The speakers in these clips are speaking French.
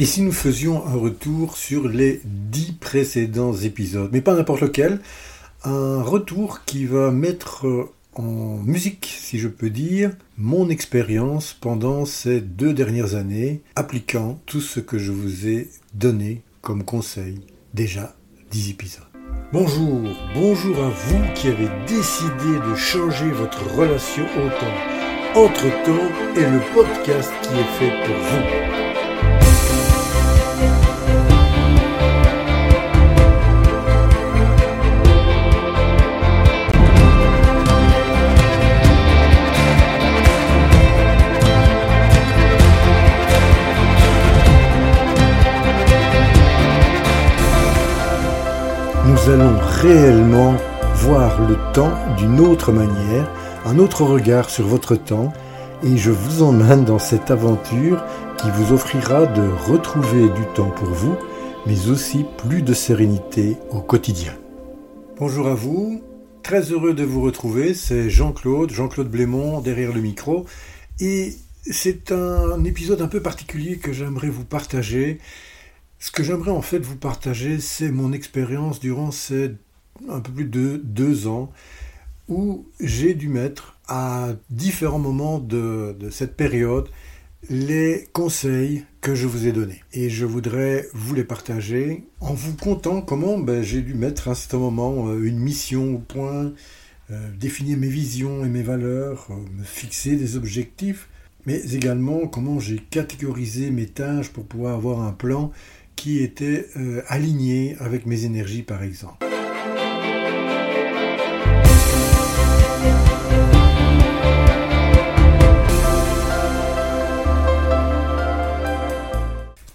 Et si nous faisions un retour sur les dix précédents épisodes, mais pas n'importe lequel, un retour qui va mettre en musique, si je peux dire, mon expérience pendant ces deux dernières années, appliquant tout ce que je vous ai donné comme conseil, déjà dix épisodes. Bonjour, bonjour à vous qui avez décidé de changer votre relation au temps. Entre-temps est le podcast qui est fait pour vous. Allons réellement voir le temps d'une autre manière, un autre regard sur votre temps, et je vous emmène dans cette aventure qui vous offrira de retrouver du temps pour vous, mais aussi plus de sérénité au quotidien. Bonjour à vous, très heureux de vous retrouver, c'est Jean-Claude, Jean-Claude Blémont derrière le micro, et c'est un épisode un peu particulier que j'aimerais vous partager ce que j'aimerais en fait vous partager, c'est mon expérience durant ces un peu plus de deux ans où j'ai dû mettre à différents moments de, cette période les conseils que je vous ai donnés. Et je voudrais vous les partager en vous contant comment ben, j'ai dû mettre à ce moment euh, une mission au point, euh, définir mes visions et mes valeurs, euh, me fixer des objectifs, mais également comment j'ai catégorisé mes tâches pour pouvoir avoir un plan qui était euh, avec mes énergies par exemple.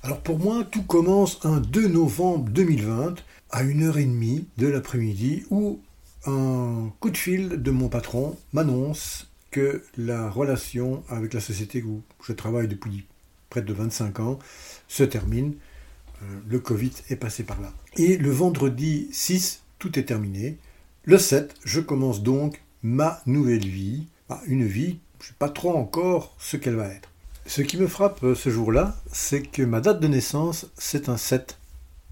Alors pour moi, tout commence un 2 novembre 2020 à 1h30 de l'après-midi où un coup de fil de mon patron m'annonce que la relation avec la société où je travaille depuis près de 25 ans se termine le Covid est passé par là. Et le vendredi 6, tout est terminé. Le 7, je commence donc ma nouvelle vie. Bah, une vie, je ne sais pas trop encore ce qu'elle va être. Ce qui me frappe euh, ce jour-là, c'est que ma date de naissance, c'est un 7.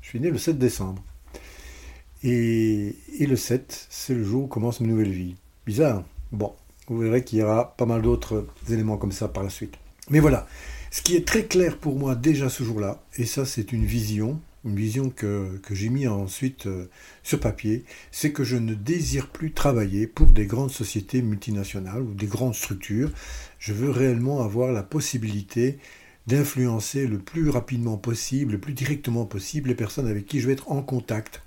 Je suis né le 7 décembre. Et, et le 7, c'est le jour où commence ma nouvelle vie. Bizarre. Bon, vous verrez qu'il y aura pas mal d'autres éléments comme ça par la suite. Mais voilà, ce qui est très clair pour moi déjà ce jour-là, et ça c'est une vision, une vision que, j'ai mis ensuite euh, sur papier, c'est que je ne désire plus travailler pour des grandes sociétés multinationales ou des grandes structures. Je veux réellement avoir la possibilité d'influencer le plus rapidement possible, le plus directement possible les personnes avec qui je vais être en contact.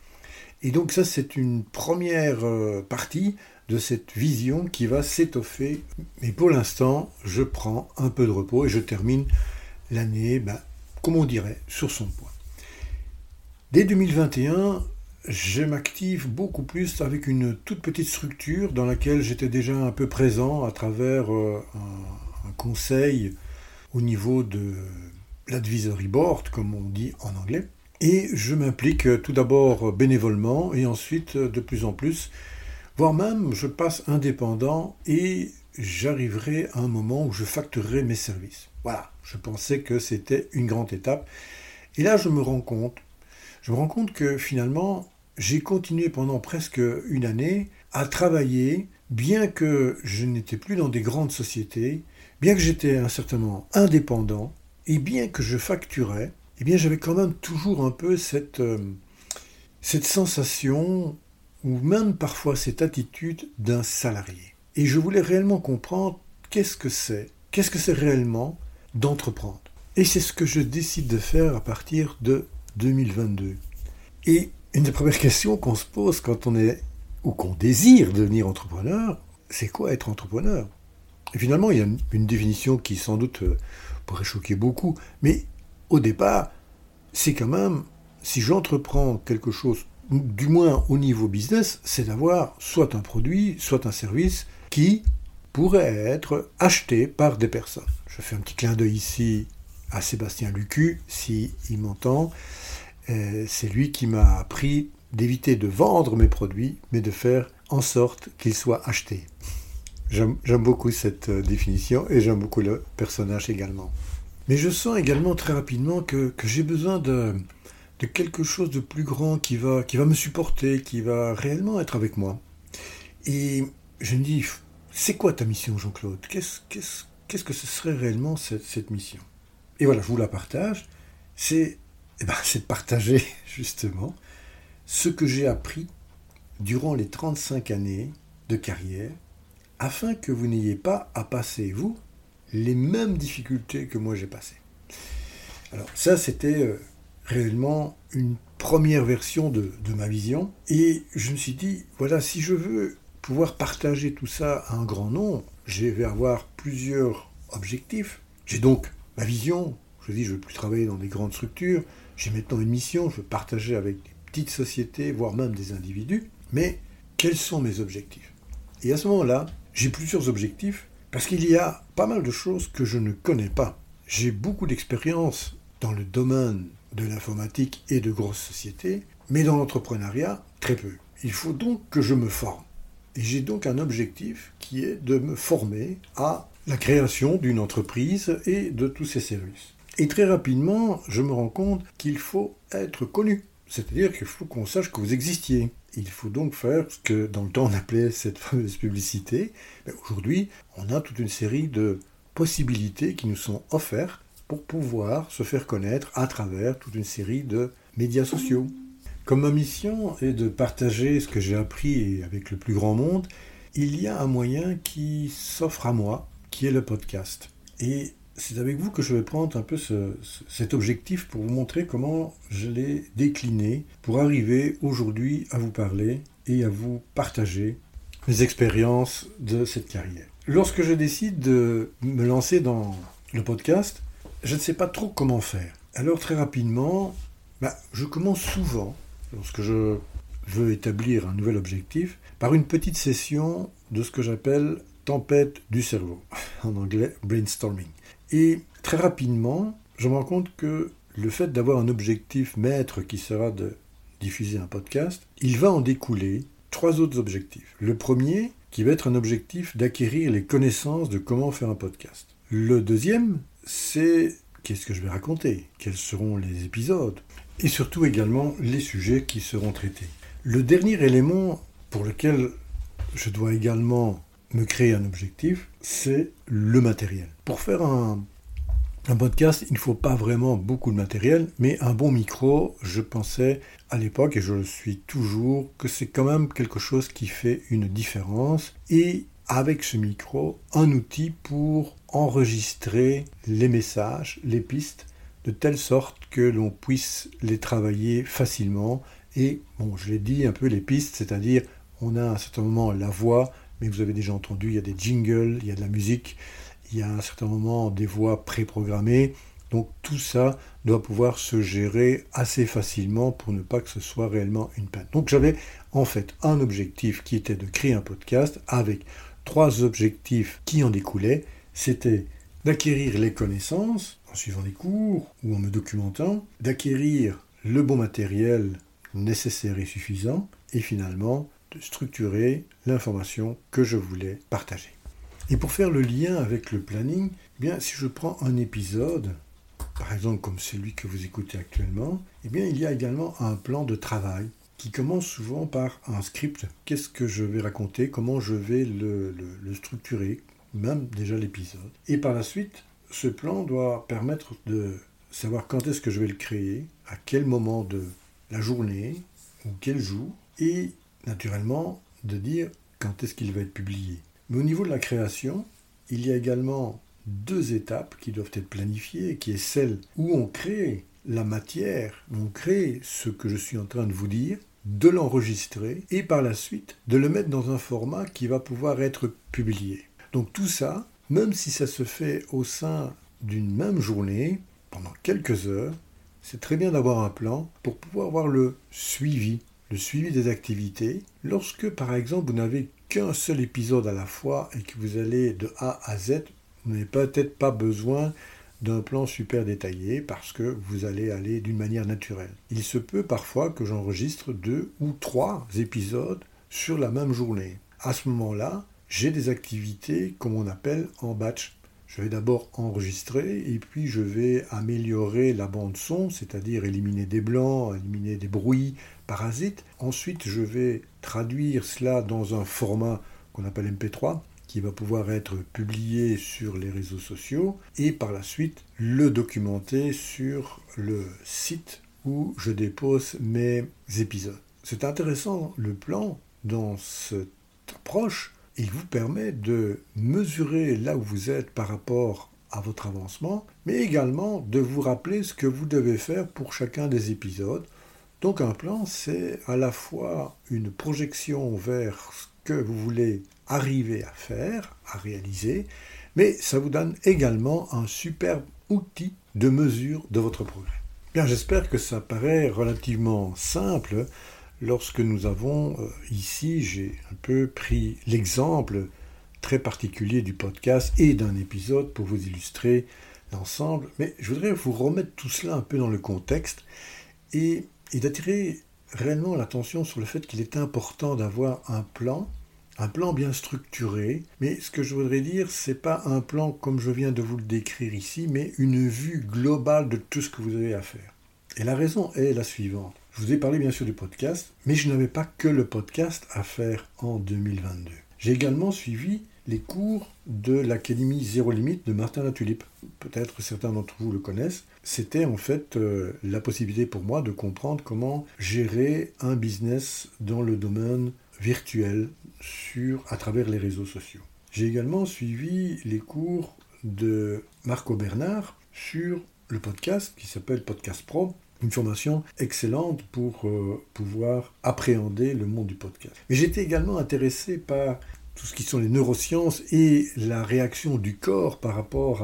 Et donc ça c'est une première euh, partie de cette vision qui va s'étoffer. Mais pour l'instant, je prends un peu de repos et je termine l'année, ben, comme on dirait, sur son point. Dès 2021, je m'active beaucoup plus avec une toute petite structure dans laquelle j'étais déjà un peu présent à travers euh, un, conseil au niveau de l'advisory board, comme on dit en anglais. Et je m'implique tout d'abord bénévolement et ensuite de plus en plus voire même je passe indépendant et j'arriverai à un moment où je facturerai mes services. Voilà, je pensais que c'était une grande étape. Et là, je me rends compte, je me rends compte que finalement, j'ai continué pendant presque une année à travailler, bien que je n'étais plus dans des grandes sociétés, bien que j'étais un certain moment indépendant, et bien que je facturais, eh bien j'avais quand même toujours un peu cette, euh, cette sensation ou même parfois cette attitude d'un salarié. Et je voulais réellement comprendre qu'est-ce que c'est, qu'est-ce que c'est réellement d'entreprendre. Et c'est ce que je décide de faire à partir de 2022. Et une des premières questions qu'on se pose quand on est ou qu'on désire devenir entrepreneur, c'est quoi être entrepreneur? Et finalement, il y a une, définition qui sans doute euh, pourrait choquer beaucoup, mais au départ, c'est quand même, si j'entreprends quelque chose du moins au niveau business, c'est d'avoir soit un produit, soit un service qui pourrait être acheté par des personnes. Je fais un petit clin d'œil ici à Sébastien Lucu, si il m'entend. Euh, c'est lui qui m'a appris d'éviter de vendre mes produits, mais de faire en sorte qu'ils soient achetés. J'aime beaucoup cette euh, définition et j'aime beaucoup le personnage également. Mais je sens également très rapidement que, j'ai besoin de, de, quelque chose de plus grand qui va, qui va me supporter, qui va réellement être avec moi. Et je me dis, c'est quoi ta mission, Jean-Claude? Qu'est-ce, qu'est-ce, qu'est-ce que ce serait réellement cette, cette mission? Et voilà, je vous la partage. C'est, eh ben, de partager justement ce que j'ai appris durant les 35 années de carrière, afin que vous n'ayez pas à passer, vous, les mêmes difficultés que moi j'ai passées. Alors ça, c'était euh, réellement une première version de, ma vision, et je me suis dit, voilà, si je veux pouvoir partager tout ça à un grand nombre, je vais avoir plusieurs objectifs. J'ai donc ma vision, je dis, je ne veux plus travailler dans des grandes structures, j'ai maintenant une mission, je veux partager avec des petites sociétés, voire même des individus, mais quels sont mes objectifs? Et à ce moment-là, j'ai plusieurs objectifs parce qu'il y a pas mal de choses que je ne connais pas. J'ai beaucoup d'expérience dans le domaine de l'informatique et de grosses sociétés, mais dans l'entrepreneuriat, très peu. Il faut donc que je me forme. Et j'ai donc un objectif qui est de me former à la création d'une entreprise et de tous ses services. Et très rapidement, je me rends compte qu'il faut être connu. C'est-à-dire qu'il faut qu'on sache que vous existiez. Il faut donc faire ce que dans le temps on appelait cette fameuse publicité. Aujourd'hui, on a toute une série de possibilités qui nous sont offertes pour pouvoir se faire connaître à travers toute une série de médias sociaux. Comme ma mission est de partager ce que j'ai appris avec le plus grand monde, il y a un moyen qui s'offre à moi, qui est le podcast. Et c'est avec vous que je vais prendre un peu cet objectif pour vous montrer comment je l'ai décliné pour arriver aujourd'hui à vous parler et à vous partager mes expériences de cette carrière. Lorsque je décide de me lancer dans le podcast, je ne sais pas trop comment faire. Alors très rapidement, bah, je commence souvent, lorsque je veux établir un nouvel objectif, par une petite session de ce que j'appelle tempête du cerveau, en anglais brainstorming. Et très rapidement, je me rends compte que le fait d'avoir un objectif maître qui sera de diffuser un podcast, il va en découler trois autres objectifs. Le premier, qui va être un objectif d'acquérir les connaissances de comment faire un podcast. Le deuxième, c'est qu'est-ce que je vais raconter, quels seront les épisodes, et surtout également les sujets qui seront traités. Le dernier élément pour lequel je dois également me créer un objectif, c'est le matériel. Pour faire un, podcast, il ne faut pas vraiment beaucoup de matériel, mais un bon micro, je pensais à l'époque, et je le suis toujours, que c'est quand même quelque chose qui fait une différence. Et avec ce micro, un outil pour enregistrer les messages, les pistes, de telle sorte que l'on puisse les travailler facilement. Et, bon, je l'ai dit un peu, les pistes, c'est-à-dire on a à un certain moment la voix, mais vous avez déjà entendu, il y a des jingles, il y a de la musique, il y a à un certain moment des voix préprogrammées. Donc tout ça doit pouvoir se gérer assez facilement pour ne pas que ce soit réellement une peine. Donc j'avais en fait un objectif qui était de créer un podcast avec trois objectifs qui en découlaient. C'était d'acquérir les connaissances en suivant des cours ou en me documentant, d'acquérir le bon matériel nécessaire et suffisant, et finalement structurer l'information que je voulais partager. Et pour faire le lien avec le planning, eh bien, si je prends un épisode, par exemple comme celui que vous écoutez actuellement, eh il y a également un plan de travail qui commence souvent par un script. Qu'est-ce que je vais raconter? Comment je vais le, structurer? Même déjà l'épisode. Et par la suite, ce plan doit permettre de savoir quand est-ce que je vais le créer, à quel moment de la journée ou quel jour, et naturellement, de dire quand est-ce qu'il va être publié. Mais au niveau de la création, il y a également deux étapes qui doivent être planifiées, qui est celle où on crée la matière, on crée ce que je suis en train de vous dire, de l'enregistrer et par la suite de le mettre dans un format qui va pouvoir être publié. Donc tout ça, même si ça se fait au sein d'une même journée, pendant quelques heures, c'est très bien d'avoir un plan pour pouvoir voir le suivi le suivi des activités. Lorsque, par exemple, vous n'avez qu'un seul épisode à la fois et que vous allez de A à Z, vous n'avez peut-être pas besoin d'un plan super détaillé parce que vous allez aller d'une manière naturelle. Il se peut parfois que j'enregistre deux ou trois épisodes sur la même journée. À ce moment-là, j'ai des activités comme on appelle en batch. Je vais d'abord enregistrer et puis je vais améliorer la bande son, c'est-à-dire éliminer des blancs, éliminer des bruits, parasites. Ensuite, je vais traduire cela dans un format qu'on appelle MP3 qui va pouvoir être publié sur les réseaux sociaux et par la suite le documenter sur le site où je dépose mes épisodes. C'est intéressant le plan dans cette approche. Il vous permet de mesurer là où vous êtes par rapport à votre avancement, mais également de vous rappeler ce que vous devez faire pour chacun des épisodes. Donc un plan, c'est à la fois une projection vers ce que vous voulez arriver à faire, à réaliser, mais ça vous donne également un superbe outil de mesure de votre progrès. Bien, j'espère que ça paraît relativement simple lorsque nous avons euh, ici, j'ai un peu pris l'exemple très particulier du podcast et d'un épisode pour vous illustrer l'ensemble, mais je voudrais vous remettre tout cela un peu dans le contexte et, et d'attirer réellement l'attention sur le fait qu'il est important d'avoir un plan un plan bien structuré, mais ce que je voudrais dire, c'est pas un plan comme je viens de vous le décrire ici, mais une vue globale de tout ce que vous avez à faire. Et la raison est la suivante. Je vous ai parlé bien sûr du podcast, mais je n'avais pas que le podcast à faire en 2022. J'ai également suivi les cours de l'Académie Zéro Limite de Martin Latulipe. Peut-être certains d'entre vous le connaissent. C'était en fait euh, la possibilité pour moi de comprendre comment gérer un business dans le domaine virtuel sur, à travers les réseaux sociaux. J'ai également suivi les cours de Marco Bernard sur le podcast qui s'appelle Podcast Pro, une formation excellente pour euh, pouvoir appréhender le monde du podcast. Mais j'étais également intéressé par tout ce qui sont les neurosciences et la réaction du corps par rapport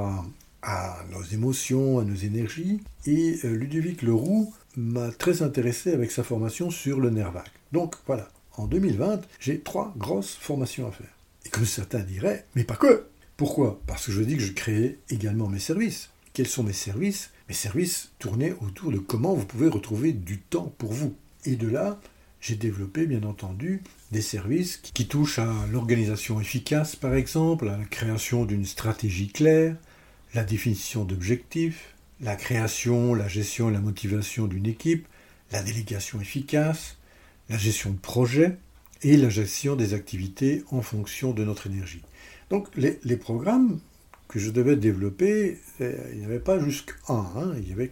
à, nos émotions, à nos énergies. Et euh, Ludovic Leroux m'a très intéressé avec sa formation sur le nerf vague. Donc voilà, en 2020, j'ai trois grosses formations à faire. Et comme certains diraient, mais pas que Pourquoi? Parce que je dis que je crée également mes services. Quels sont mes services? Mes services tournaient autour de comment vous pouvez retrouver du temps pour vous. Et de là, j'ai développé bien entendu des services qui touchent à l'organisation efficace par exemple, à la création d'une stratégie claire, la définition d'objectifs, la création, la gestion et la motivation d'une équipe, la délégation efficace, la gestion de projet et la gestion des activités en fonction de notre énergie. Donc les, programmes que je devais développer, euh, il n'y avait pas juste un, hein, il, y il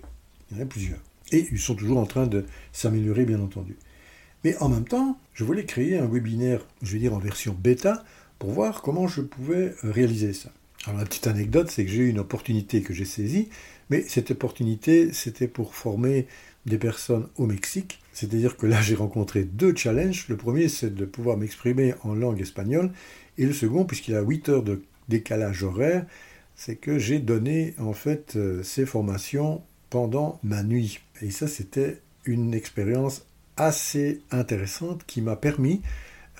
y en avait plusieurs. Et ils sont toujours en train de s'améliorer, bien entendu. Mais en même temps, je voulais créer un webinaire, je vais dire en version bêta, pour voir comment je pouvais euh, réaliser ça. Alors la petite anecdote, c'est que j'ai eu une opportunité que j'ai saisie, mais cette opportunité, c'était pour former des personnes au Mexique. C'est-à-dire que là, j'ai rencontré deux challenges. Le premier, c'est de pouvoir m'exprimer en langue espagnole. Et le second, puisqu'il a 8 heures de décalage horaire, c'est que j'ai donné en fait euh, ces formations pendant ma nuit. Et ça, c'était une expérience assez intéressante qui m'a permis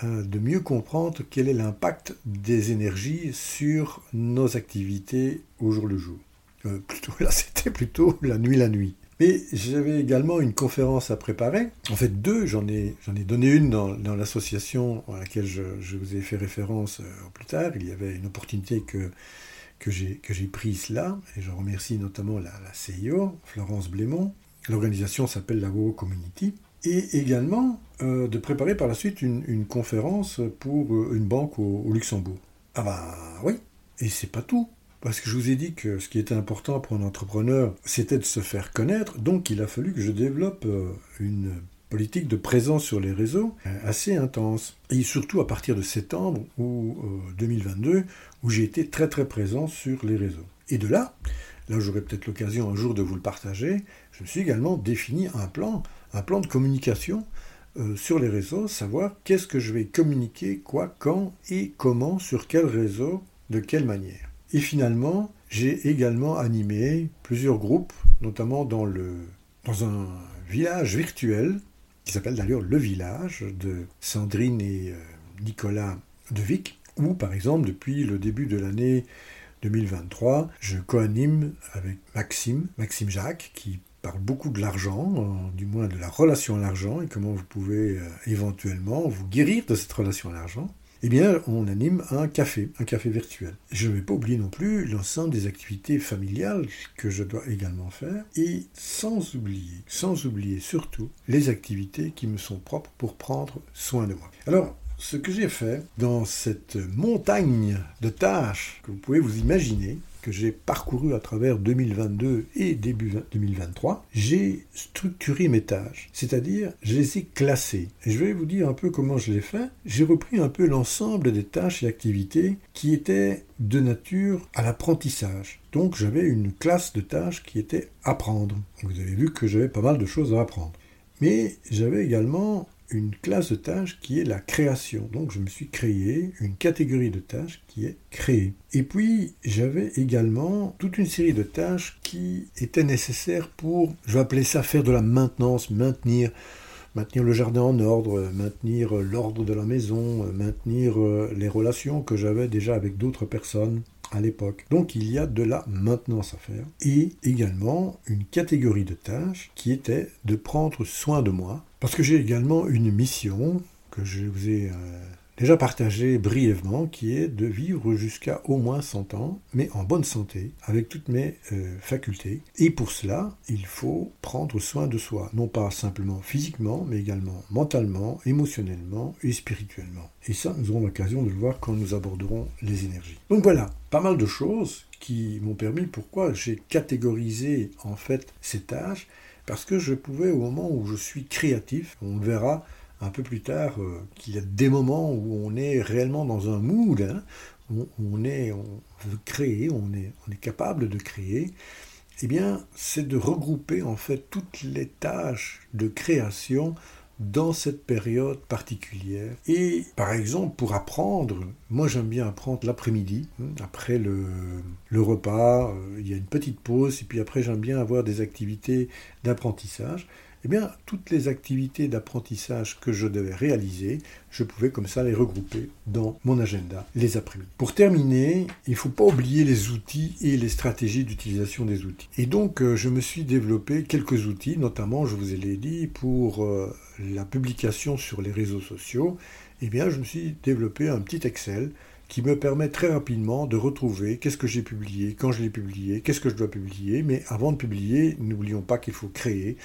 euh, de mieux comprendre quel est l'impact des énergies sur nos activités au jour le jour. Euh, plutôt, là, c'était plutôt la nuit, la nuit. Mais j'avais également une conférence à préparer. En fait, deux, j'en ai, j'en ai donné une dans, dans l'association à laquelle je, je, vous ai fait référence euh, plus tard. Il y avait une opportunité que, que, j'ai, que j'ai prise là, et je remercie notamment la, la CIO, Florence Blémont. L'organisation s'appelle la WoW Community. Et également euh, de préparer par la suite une, conférence pour euh, une banque au, Luxembourg. Ah bah oui, et c'est pas tout. Parce que je vous ai dit que ce qui était important pour un entrepreneur, c'était de se faire connaître. Donc il a fallu que je développe euh, une politique de présence sur les réseaux assez intense. Et surtout à partir de septembre ou 2022, euh, où j'ai été très très présent sur les réseaux. Et de là, là j'aurai peut-être l'occasion un jour de vous le partager, je me suis également défini un plan, un plan de communication sur les réseaux, savoir qu'est-ce que je vais communiquer, quoi, quand et comment, sur quel réseau, de quelle manière. Et finalement, j'ai également animé plusieurs groupes, notamment dans, le, dans un village virtuel qui s'appelle d'ailleurs Le Village de Sandrine et euh, Nicolas Devic, où par exemple depuis le début de l'année 2023, je co-anime avec Maxime, Maxime Jacques, qui beaucoup de l'argent, du moins de la relation à l'argent et comment vous pouvez euh, éventuellement vous guérir de cette relation à l'argent. eh bien, on anime un café, un café virtuel. Je ne vais pas oublier non plus l'ensemble des activités familiales que je dois également faire, et sans oublier, sans oublier surtout les activités qui me sont propres pour prendre soin de moi. Alors, ce que j'ai fait dans cette montagne de tâches que vous pouvez vous imaginer, que j'ai parcouru à travers 2022 et début 2023, j'ai structuré mes tâches, c'est-à-dire je les ai classées. Et je vais vous dire un peu comment je l'ai fait. J'ai repris un peu l'ensemble des tâches et activités qui étaient de nature à l'apprentissage. Donc j'avais une classe de tâches qui était apprendre. Vous avez vu que j'avais pas mal de choses à apprendre. Mais j'avais également une classe de tâches qui est la création. Donc je me suis créé une catégorie de tâches qui est créée. Et puis j'avais également toute une série de tâches qui étaient nécessaires pour, je vais appeler ça faire de la maintenance, maintenir maintenir le jardin en ordre, maintenir l'ordre de la maison, maintenir euh, les relations que j'avais déjà avec d'autres personnes à l'époque. Donc il y a de la maintenance à faire et également une catégorie de tâches qui était de prendre soin de moi parce que j'ai également une mission que je vous ai euh, déjà partagée brièvement, qui est de vivre jusqu'à au moins 100 ans, mais en bonne santé, avec toutes mes euh, facultés. Et pour cela, il faut prendre soin de soi, non pas simplement physiquement, mais également mentalement, émotionnellement et spirituellement. Et ça, nous aurons l'occasion de le voir quand nous aborderons les énergies. Donc voilà, pas mal de choses qui m'ont permis, pourquoi j'ai catégorisé en fait ces tâches, parce que je pouvais, au moment où je suis créatif, on verra un peu plus tard euh, qu'il y a des moments où on est réellement dans un mood, hein, où on, est, on veut créer, on est, on est capable de créer, eh bien, c'est de regrouper en fait toutes les tâches de création dans cette période particulière. Et par exemple, pour apprendre, moi j'aime bien apprendre l'après-midi, hein, après le, repas, euh, il y a une petite pause, et puis après j'aime bien avoir des activités d'apprentissage eh bien, toutes les activités d'apprentissage que je devais réaliser, je pouvais comme ça les regrouper dans mon agenda les après-midi. Pour terminer, il ne faut pas oublier les outils et les stratégies d'utilisation des outils. Et donc, euh, je me suis développé quelques outils, notamment, je vous l'ai dit, pour euh, la publication sur les réseaux sociaux. Eh bien, je me suis développé un petit Excel qui me permet très rapidement de retrouver qu'est-ce que j'ai publié, quand je l'ai publié, qu'est-ce que je dois publier. Mais avant de publier, n'oublions pas qu'il faut créer.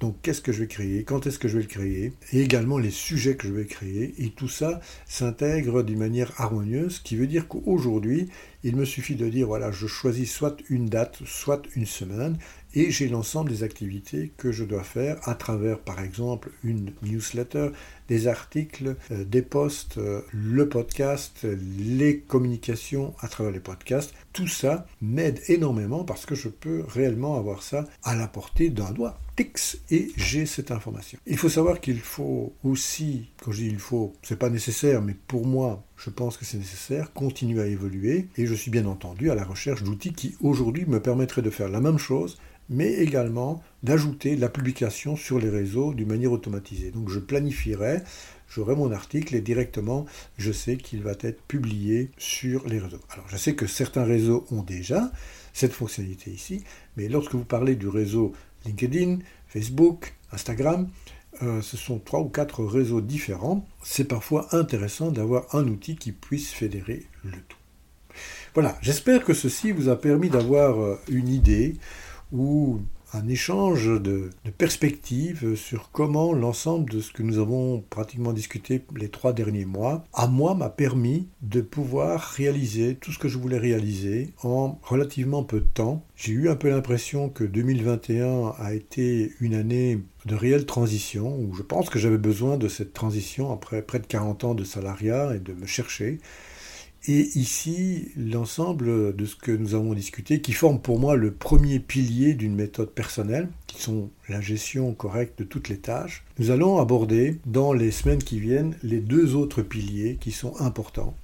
Donc qu'est-ce que je vais créer, quand est-ce que je vais le créer, et également les sujets que je vais créer. Et tout ça s'intègre d'une manière harmonieuse, ce qui veut dire qu'aujourd'hui, il me suffit de dire, voilà, je choisis soit une date, soit une semaine, et j'ai l'ensemble des activités que je dois faire à travers, par exemple, une newsletter, des articles, euh, des posts, euh, le podcast, les communications à travers les podcasts. Tout ça m'aide énormément parce que je peux réellement avoir ça à la portée d'un doigt. Et j'ai cette information. Il faut savoir qu'il faut aussi, quand je dis il faut, c'est pas nécessaire, mais pour moi, je pense que c'est nécessaire, continuer à évoluer et je suis bien entendu à la recherche d'outils qui aujourd'hui me permettraient de faire la même chose mais également d'ajouter la publication sur les réseaux d'une manière automatisée. Donc je planifierai, j'aurai mon article et directement je sais qu'il va être publié sur les réseaux. Alors je sais que certains réseaux ont déjà cette fonctionnalité ici, mais lorsque vous parlez du réseau LinkedIn, Facebook, Instagram, euh, ce sont trois ou quatre réseaux différents. C'est parfois intéressant d'avoir un outil qui puisse fédérer le tout. Voilà, j'espère que ceci vous a permis d'avoir euh, une idée ou un échange de, perspectives sur comment l'ensemble de ce que nous avons pratiquement discuté les trois derniers mois, à moi, m'a permis de pouvoir réaliser tout ce que je voulais réaliser en relativement peu de temps. J'ai eu un peu l'impression que 2021 a été une année de réelle transition, où je pense que j'avais besoin de cette transition après près de 40 ans de salariat et de me chercher. Et ici, l'ensemble de ce que nous avons discuté, qui forme pour moi le premier pilier d'une méthode personnelle, qui sont la gestion correcte de toutes les tâches, nous allons aborder dans les semaines qui viennent les deux autres piliers qui sont importants.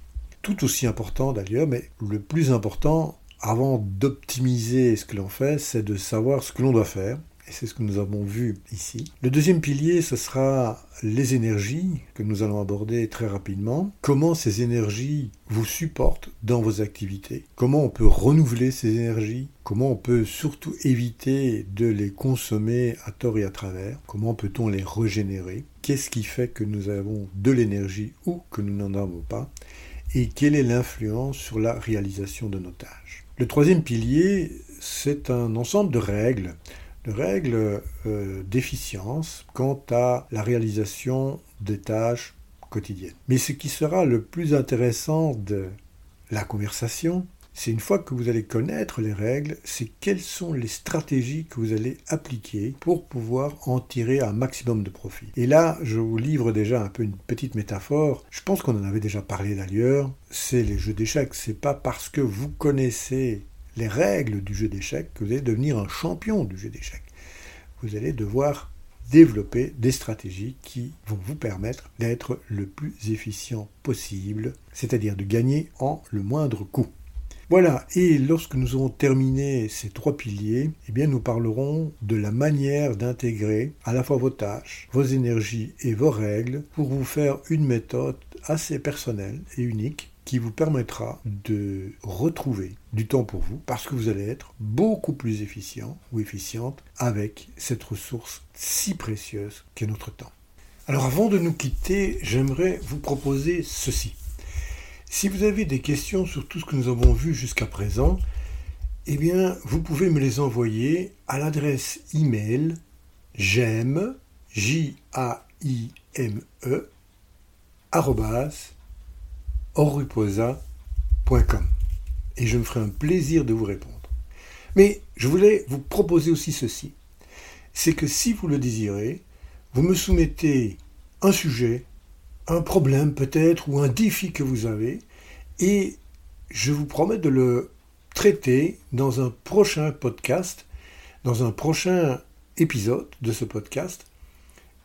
Tout aussi importants d'ailleurs, mais le plus important avant d'optimiser ce que l'on fait, c'est de savoir ce que l'on doit faire. Et c'est ce que nous avons vu ici. Le deuxième pilier, ce sera les énergies que nous allons aborder très rapidement. Comment ces énergies vous supportent dans vos activités? Comment on peut renouveler ces énergies? Comment on peut surtout éviter de les consommer à tort et à travers? Comment peut-on les régénérer? Qu'est-ce qui fait que nous avons de l'énergie ou que nous n'en avons pas? Et quelle est l'influence sur la réalisation de nos tâches? Le troisième pilier, c'est un ensemble de règles de règles euh, d'efficience quant à la réalisation des tâches quotidiennes. Mais ce qui sera le plus intéressant de la conversation, c'est une fois que vous allez connaître les règles, c'est quelles sont les stratégies que vous allez appliquer pour pouvoir en tirer un maximum de profit. Et là, je vous livre déjà un peu une petite métaphore. Je pense qu'on en avait déjà parlé d'ailleurs. C'est les jeux d'échecs. C'est pas parce que vous connaissez les règles du jeu d'échecs que vous allez devenir un champion du jeu d'échecs. Vous allez devoir développer des stratégies qui vont vous permettre d'être le plus efficient possible, c'est-à-dire de gagner en le moindre coût. Voilà, et lorsque nous aurons terminé ces trois piliers, eh bien nous parlerons de la manière d'intégrer à la fois vos tâches, vos énergies et vos règles pour vous faire une méthode assez personnelle et unique qui vous permettra de retrouver du temps pour vous parce que vous allez être beaucoup plus efficient ou efficiente avec cette ressource si précieuse qu'est notre temps. Alors avant de nous quitter, j'aimerais vous proposer ceci. Si vous avez des questions sur tout ce que nous avons vu jusqu'à présent, eh bien, vous pouvez me les envoyer à l'adresse email j'aime, j a i m e oruposa.com et je me ferai un plaisir de vous répondre. Mais je voulais vous proposer aussi ceci. C'est que si vous le désirez, vous me soumettez un sujet, un problème peut-être ou un défi que vous avez et je vous promets de le traiter dans un prochain podcast, dans un prochain épisode de ce podcast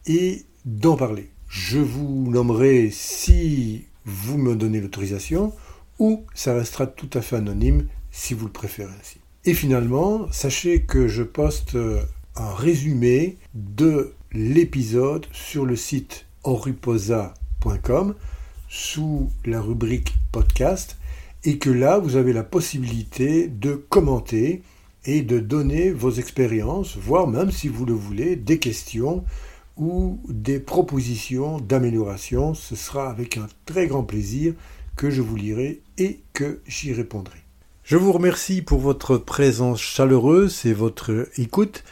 et d'en parler. Je vous nommerai si vous me donnez l'autorisation, ou ça restera tout à fait anonyme si vous le préférez ainsi. Et finalement, sachez que je poste euh, un résumé de l'épisode sur le site oriposa.com sous la rubrique podcast et que là, vous avez la possibilité de commenter et de donner vos expériences, voire même si vous le voulez, des questions ou des propositions d'amélioration. Ce sera avec un très grand plaisir que je vous lirai et que j'y répondrai. Je vous remercie pour votre présence chaleureuse et votre écoute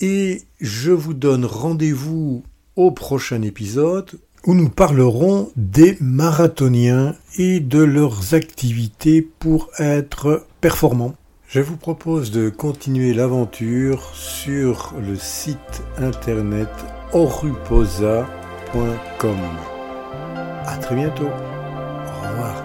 et je vous donne rendez-vous au prochain épisode où nous parlerons des marathoniens et de leurs activités pour être performants. Je vous propose de continuer l'aventure sur le site internet oruposa.com. À très bientôt. Au revoir.